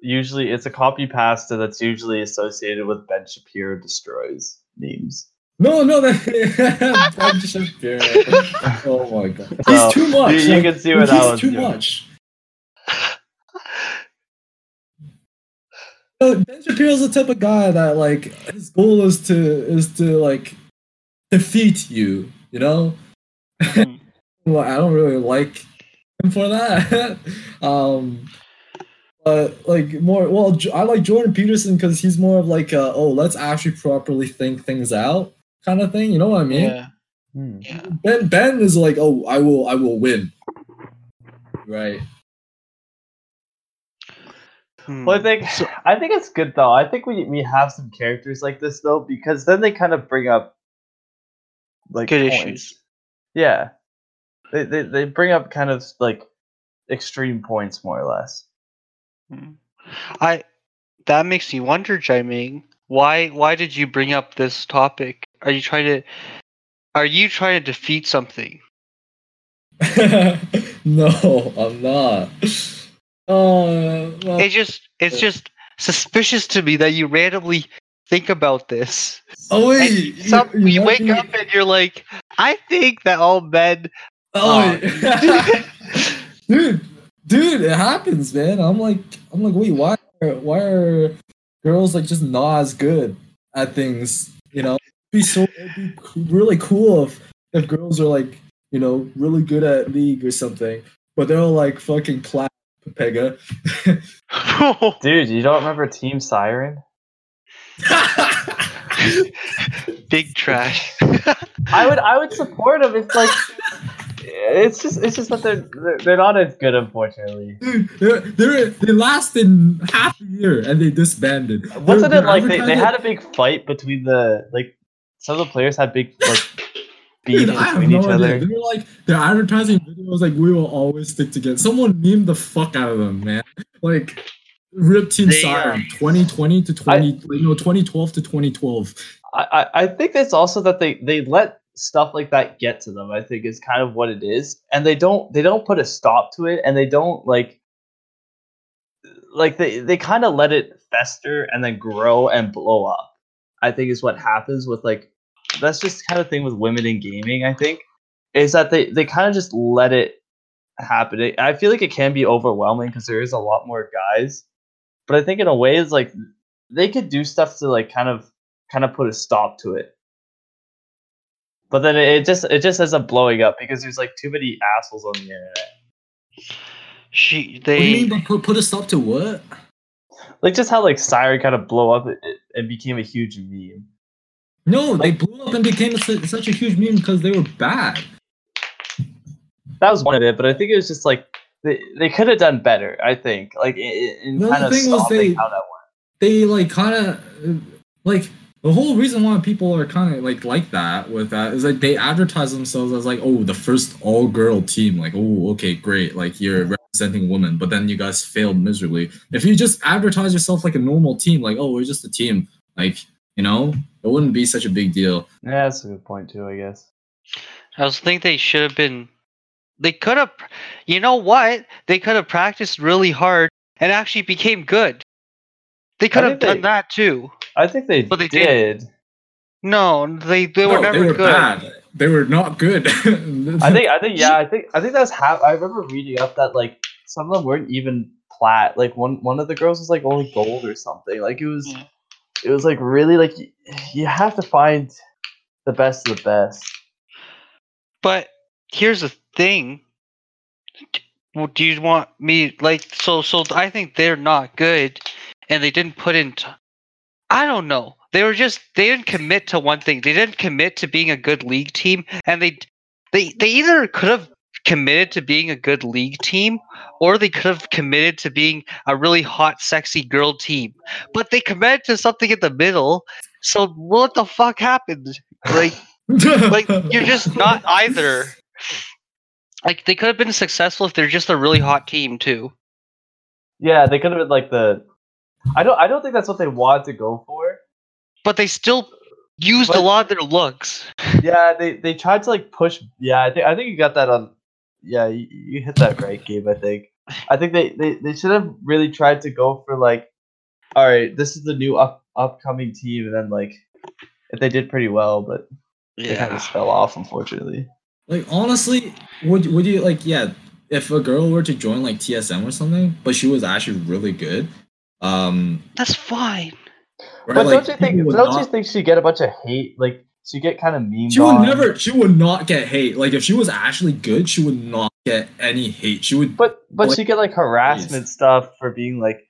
usually it's a copy pasta that's usually associated with Ben Shapiro destroys memes. No, no, that Ben Shapiro. Oh my god, he's too much. you- you like, can see where he's that one's too going. much. Ben Shapiro's the type of guy that like his goal is to is to like defeat you. You know. Hmm. well, I don't really like him for that. um, but like more, well, I like Jordan Peterson because he's more of like, a, oh, let's actually properly think things out kind of thing. You know what I mean? Yeah, Hmm. yeah. Ben Ben is like, oh, I will, I will win. Right. Hmm. Well, I think I think it's good though. I think we we have some characters like this though because then they kind of bring up like Good points. issues. Yeah, they, they they bring up kind of like extreme points more or less. I that makes me wonder, Jaiming. Why why did you bring up this topic? Are you trying to are you trying to defeat something? no, I'm not. Uh, well, It just it's just suspicious to me that you randomly think about this. oh wait, you- some, you you wake up and you're like, I think that all men Oh, Oh. dude, dude, it happens, man. I'm like, I'm like, wait, why, are, why are girls like just not as good at things? You know, it'd be so, it'd be really cool if if girls are like, you know, really good at league or something, but they're all like fucking plat Pega. Dude, you don't remember Team Siren? big trash. I would I would support them. It's like it's just it's just that they're they're, they're not as good, unfortunately. Dude, they're, they're, they lasted half a year and they disbanded. Wasn't Their- it like they, they had a big fight between the like some of the players had big like Dude, beef I have between no each idea. other. They're like their advertising videos. like we will always stick together. Someone meme the fuck out of them, man. Like Rip Team They, Siren, um, 2020 to 20, like, no, 2012 to 2012. I, I I think it's also that they they let stuff like that get to them. I think is kind of what it is, and they don't they don't put a stop to it, and they don't like like they they kind of let it fester and then grow and blow up. I think is what happens with like that's just kind of thing with women in gaming. I think is that they they kind of just let it happen. It, I feel like it can be overwhelming because there is a lot more guys, but I think in a way it's like they could do stuff to like kind of kind of put a stop to it. But then it, it just it just ends up blowing up because there's like too many assholes on the internet. she What do you mean by put, put a stop to what? Like just how like Siren kind of blow up it, it, and became a huge meme. No, they blew up and became su- such a huge meme because they were bad. That was one of it, but I think it was just like they, they could have done better. I think like in, in No, the kind of thing was they- how that went. they like kind of like the whole reason why people are kind of like like that with that is like they advertise themselves as like oh the first all girl team like oh okay great like you're representing women but then you guys failed miserably if you just advertise yourself like a normal team like oh we're just a team like you know it wouldn't be such a big deal Yeah, that's a good point too. I guess. I was think they should have been they could have you know what? They could have practiced really hard and actually became good. They could have think they- done that too. I think they, But they did. did. No, they they were never they were good. bad they were not good I think I think yeah, I think I think that's how I remember reading up that like some of them weren't even plat. Like one one of the girls was like only gold or something. Like it was Yeah. It was like really like you have to find the best of the best. But here's the thing. Do you want me like so? So I think they're not good, and they didn't put in. T- I don't know. They were just they didn't commit to one thing. They didn't commit to being a good league team, and they they they either could have committed to being a good league team, or they could have committed to being a really hot, sexy girl team. But they committed to something in the middle. So what the fuck happened? Like, like you're just not either. Like they could have been successful if they're just a really hot team too. Yeah, they could have been like the. I don't. I don't think that's what they wanted to go for. But they still used a lot of their looks. Yeah, they they tried to like push. Yeah, I think I think you got that on. Yeah, you, you hit that right, Gabe. I think. I think they, they they should have really tried to go for like, all right, this is the new up upcoming team, and then like, if they did pretty well, but they kind of fell off, unfortunately. Like honestly, would would you like yeah, if a girl were to join like TSM or something, but she was actually really good, um, That's fine. right, But like, don't you think? people would Don't you think she get a bunch of hate? Like she get kind of memed She would on? never. She would not get hate. Like if she was actually good, she would not get any hate. She would. But but Like, she get like harassment stuff for being like,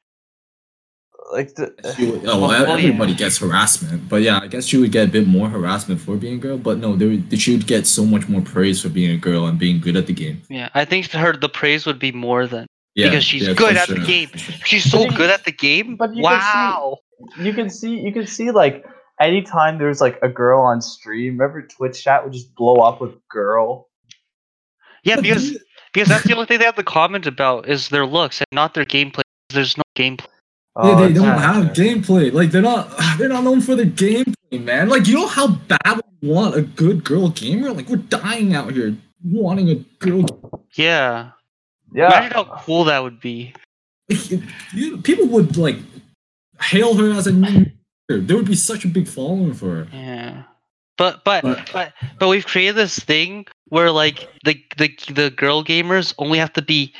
like the, She would oh, well, Well, everybody yeah. gets harassment, but yeah, I guess she would get a bit more harassment for being a girl. But no, there, would- she would get so much more praise for being a girl and being good at the game. Yeah, I think her the praise would be more than Yeah, Because she's yeah, good for at the game. she's so good at the game. but you can see- wow. you can see you can see like anytime there's like a girl on stream, remember Twitch chat would just blow up with girl. Yeah, because because that's the only thing they have to comment about is their looks and not their gameplay. There's no gameplay. Oh, yeah, Oh, they don't not have fair. gameplay. Like they're not they're not known for the gameplay, man. Like you know how bad we want a good girl gamer? Like we're dying out here wanting a girl. Yeah. Yeah. Imagine how cool that would be. Like, it- you- people would like hail her as a new. There would be such a big following for her. Yeah. But but But- but but we've created this thing where like the the the girl gamers only have to be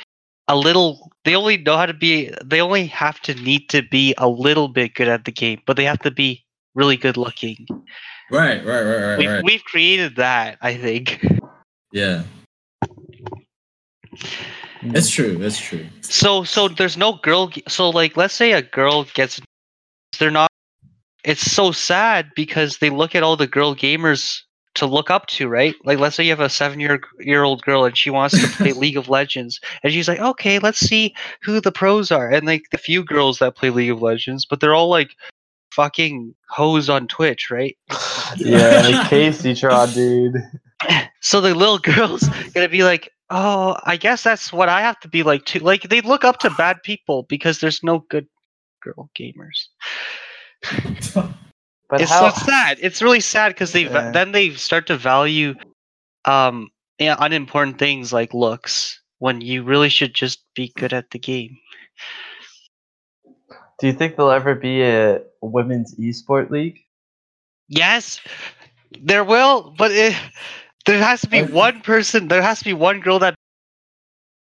a little they only know how to be they only have to need to be a little bit good at the game, but they have to be really good looking. Right, right, right, right, We've right. we've created that, I think. Yeah, hmm. it's true. It's true. So so there's no girl so like let's say a girl gets they're not it's so sad because they look at all the girl gamers to look up to, right? Like let's say you have a 7 year year old girl and she wants to play League of Legends and she's like, "Okay, let's see who the pros are." And like the few girls that play League of Legends, but they're all like fucking hoes on Twitch, right? yeah, like Kaceytron, dude. So the little girls gonna be like, "Oh, I guess that's what I have to be like too." Like they look up to bad people because there's no good girl gamers. But it's how? so sad. It's really sad because they Yeah. then they start to value um yeah, unimportant things like looks when you really should just be good at the game. Do you think there'll ever be a women's esport league? Yes, there will, but it, there has to be one person. There has to be one girl that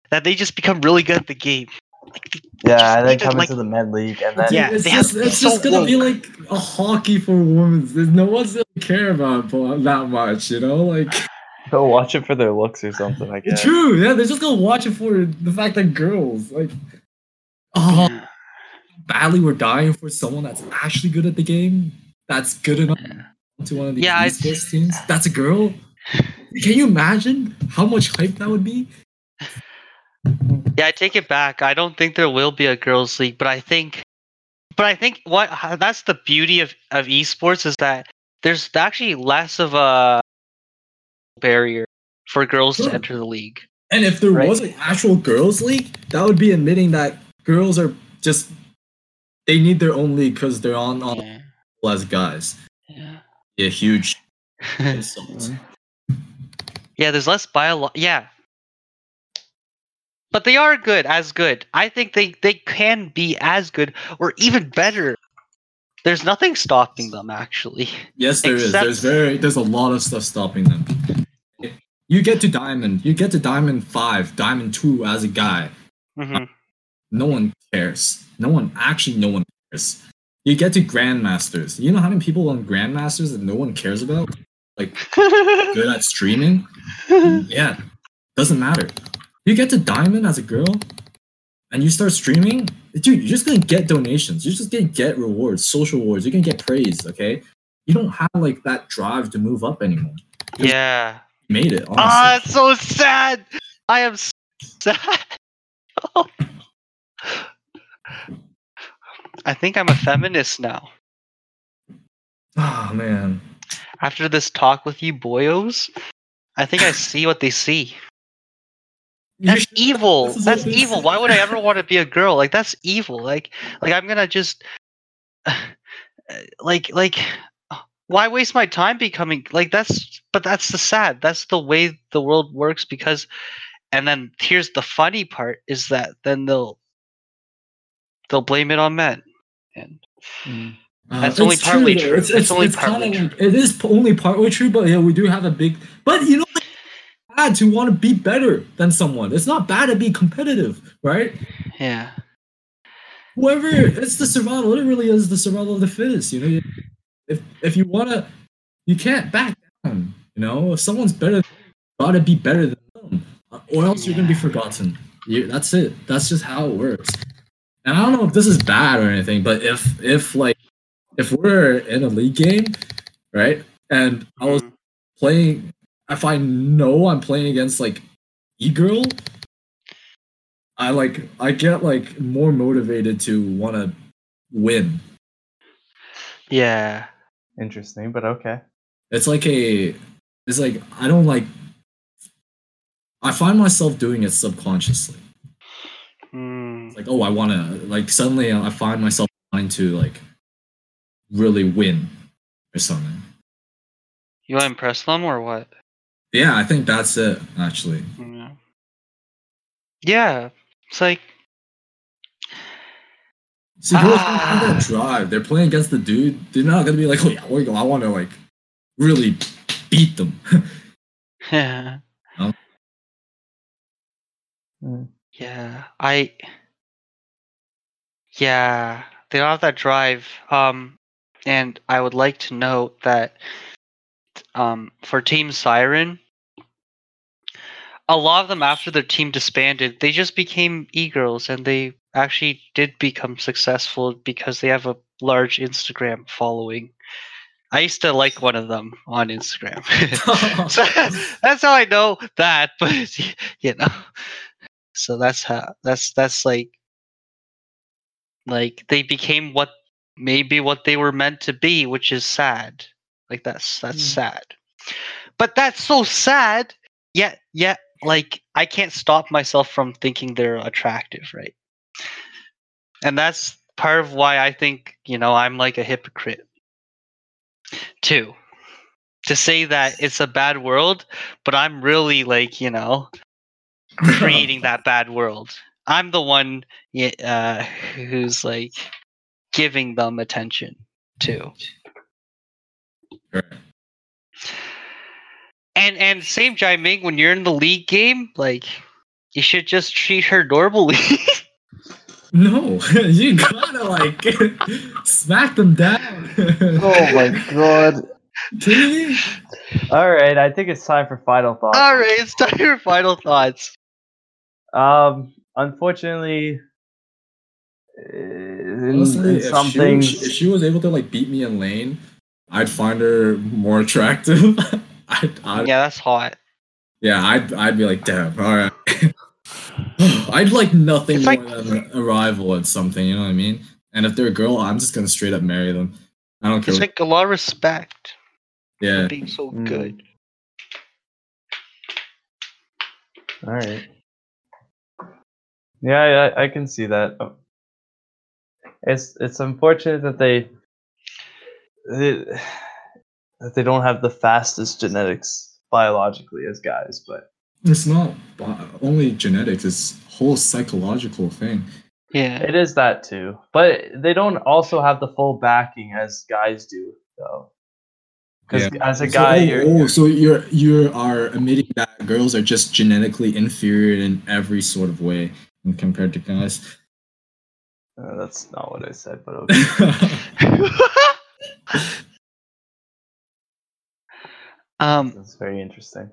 that they just become really good at the game. Like, they Yeah, and then need to, like- into the men league, and then Yeah, it's they just to be it's just gonna be like a hockey for women. There's no one's gonna care about that much, you know. Like they'll watch it for their looks or something. I guess. true, yeah. They're just gonna watch it for the fact that girls like. Oh, Yeah. badly we're dying for someone that's actually good at the game. That's good enough Yeah. to one of these Yeah, it's- esports teams. That's a girl. Can you imagine how much hype that would be? Yeah, I take it back. I don't think there will be a girls' league, but I think, but I think what that's the beauty of of esports is that there's actually less of a barrier for girls to enter the league. And if there Right. was an actual girls' league, that would be admitting that girls are just they need their own league because they're on on Yeah. as guys. Yeah. A huge yeah, there's less bio. Yeah. But they are good, as good. I think they, they can be as good or even better. There's nothing stopping them, actually. Yes, there is. Except- There's very there's a lot of stuff stopping them. You get to diamond, you get to diamond five, diamond two as a guy. Mhm. No one cares. No one actually no one cares. You get to grandmasters. You know how many people on grandmasters that no one cares about? Like good at streaming? Yeah. Doesn't matter. You get to diamond as a girl and you start streaming, dude, you're just gonna get donations. You're just gonna get rewards, social rewards. You're gonna get praise, okay? You don't have like that drive to move up anymore. yeah. You made it. Ah, it's so sad. I am s- sad. I think I'm a feminist now. Ah man. After this talk with you boyos, I think I see what they see. That's evil. That's evil. Why would I ever want to be a girl? Like that's evil. Like like I'm gonna just like like why waste my time becoming like that's but that's the sad. That's the way the world works because and then here's the funny part is that then they'll they'll blame it on men. And Mm. Uh, That's only partly though. true. It's, It's it's, only it's partly kinda like- it is only partly true, but yeah, we do have a big. But you know, bad to want to be better than someone. It's not bad to be competitive, right? yeah. Whoever it's the survival. It really is the survival of the fittest. You know, if if you wanna, you can't back down. You know, if someone's better, you gotta be better than them, or else you're gonna be forgotten. You, that's it. That's just how it works. And I don't know if this is bad or anything, but if if like if we're in a league game, right, and I was Mhm. playing, if I know I'm playing against like e girl, I like I get like more motivated to want to win. Yeah. Interesting, but okay. It's like a, it's like I don't like. I find myself doing it subconsciously. Mm. It's like oh I want to like suddenly I find myself trying to like really win or something. You want to impress them or what? Yeah, I think that's it actually. Yeah. Yeah. It's like See, girls don't Ah. that drive. They're playing against the dude. They're not gonna be like, oh yeah, we're go. I want to like really beat them. yeah. Mm. Yeah. I Yeah, they don't have that drive. Um and I would like to note that um for Team Siren a lot of them after their team disbanded, they just became e-girls and they actually did become successful because they have a large Instagram following. I used to like one of them on Instagram. so that's how I know that, but you know. So that's how that's that's like like they became what maybe what they were meant to be, which is sad. Like that's that's Mm. sad. But that's so sad. Yet yet like I can't stop myself from thinking they're attractive, right? And that's part of why I think, you know, I'm like a hypocrite. Too. To say that it's a bad world, but I'm really like, you know, creating that bad world. I'm the one uh, who's like giving them attention too. Right. And and same Jai Ming, when you're in the league game, like you should just treat her normally. No, you gotta like smack them down. Oh my god. All right, I think it's time for final thoughts. All right, it's time for final thoughts. Um, unfortunately, uh, in, Honestly, in if some she, things, if she was able to like beat me in lane, I'd find her more attractive. I'd, I'd, Yeah, that's hot. yeah, I'd, I'd be like, damn, all right. I'd like nothing It's more like- than a rival at something. You know what I mean? And if they're a girl, I'm just gonna straight up marry them. I don't care. It's like a lot of respect yeah, for being so Mm. good. all right. Yeah, I, I can see that. Uh, It's it's unfortunate that they, they that they don't have the fastest genetics biologically as guys, but it's not bi- only genetics; it's whole psychological thing. Yeah. it is that too. But they don't also have the full backing as guys do, though. Because as a So- guy, oh, you're, oh, so you're you are admitting that girls are just genetically inferior in every sort of way when compared to guys. Uh, that's not what I said, but okay. um. that's very interesting.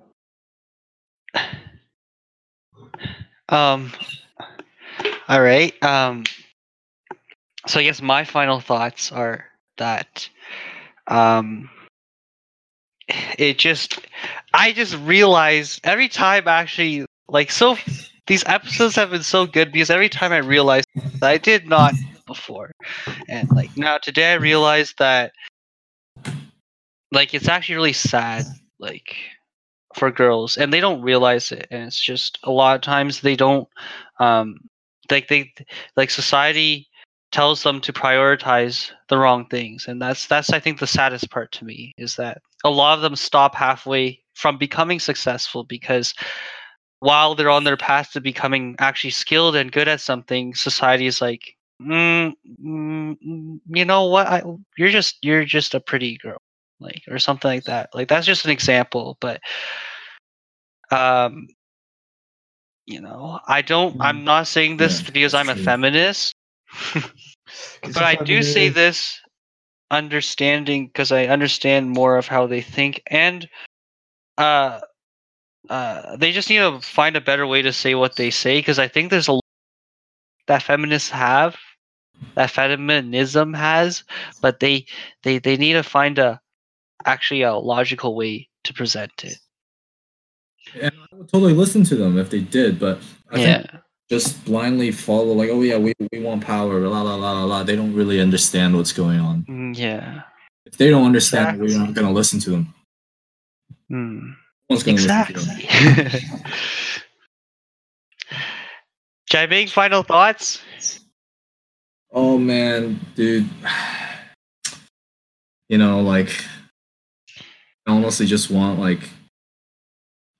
Um. All right. Um. So I guess my final thoughts are that, um, it just, I just realize every time actually like so these episodes have been so good because every time I realize that I did not before. And like now today I realized that like it's actually really sad like for girls and they don't realize it and it's just a lot of times they don't um like they like society tells them to prioritize the wrong things and that's that's i think the saddest part to me is that a lot of them stop halfway from becoming successful because while they're on their path to becoming actually skilled and good at something society is like mm, mm, mm, you know what? I, you're just you're just a pretty girl like or something like that like that's just an example but um you know i don't i'm not saying this Yeah, because i'm a feminist but i do say this understanding because i understand more of how they think and uh uh they just need to find a better way to say what they say because i think there's a lot that feminists have that feminism has but they they they need to find a actually a logical way to present it And I would totally listen to them if they did, but I yeah think just blindly follow like, oh yeah, we, we want power, la la la la la. They don't really understand what's going on. Mm, yeah If they don't understand, we're not gonna listen to them. No gonna exactly them. Jai final thoughts Oh man, dude. You know, like I honestly just want like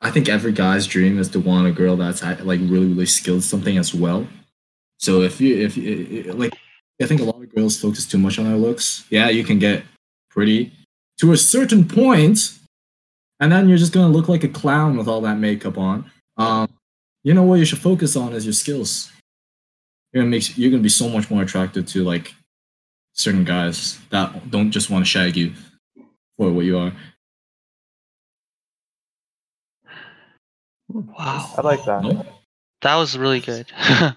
I think every guy's dream is to want a girl that's like really really skilled something as well. So if you if like I think a lot of girls focus too much on their looks. Yeah, you can get pretty to a certain point, and then you're just gonna look like a clown with all that makeup on. Um, you know what you should focus on is your skills. You're gonna make you're gonna be so much more attractive to like certain guys that don't just want to shag you for what you are. Wow. I like that. That was really good.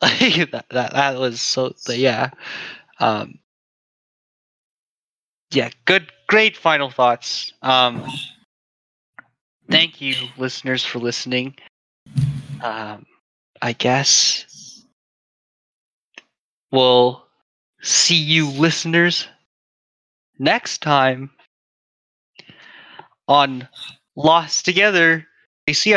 That, that that was so yeah. Um yeah good great final thoughts. Um thank you listeners for listening. Um i guess we'll see you listeners next time on lost together you see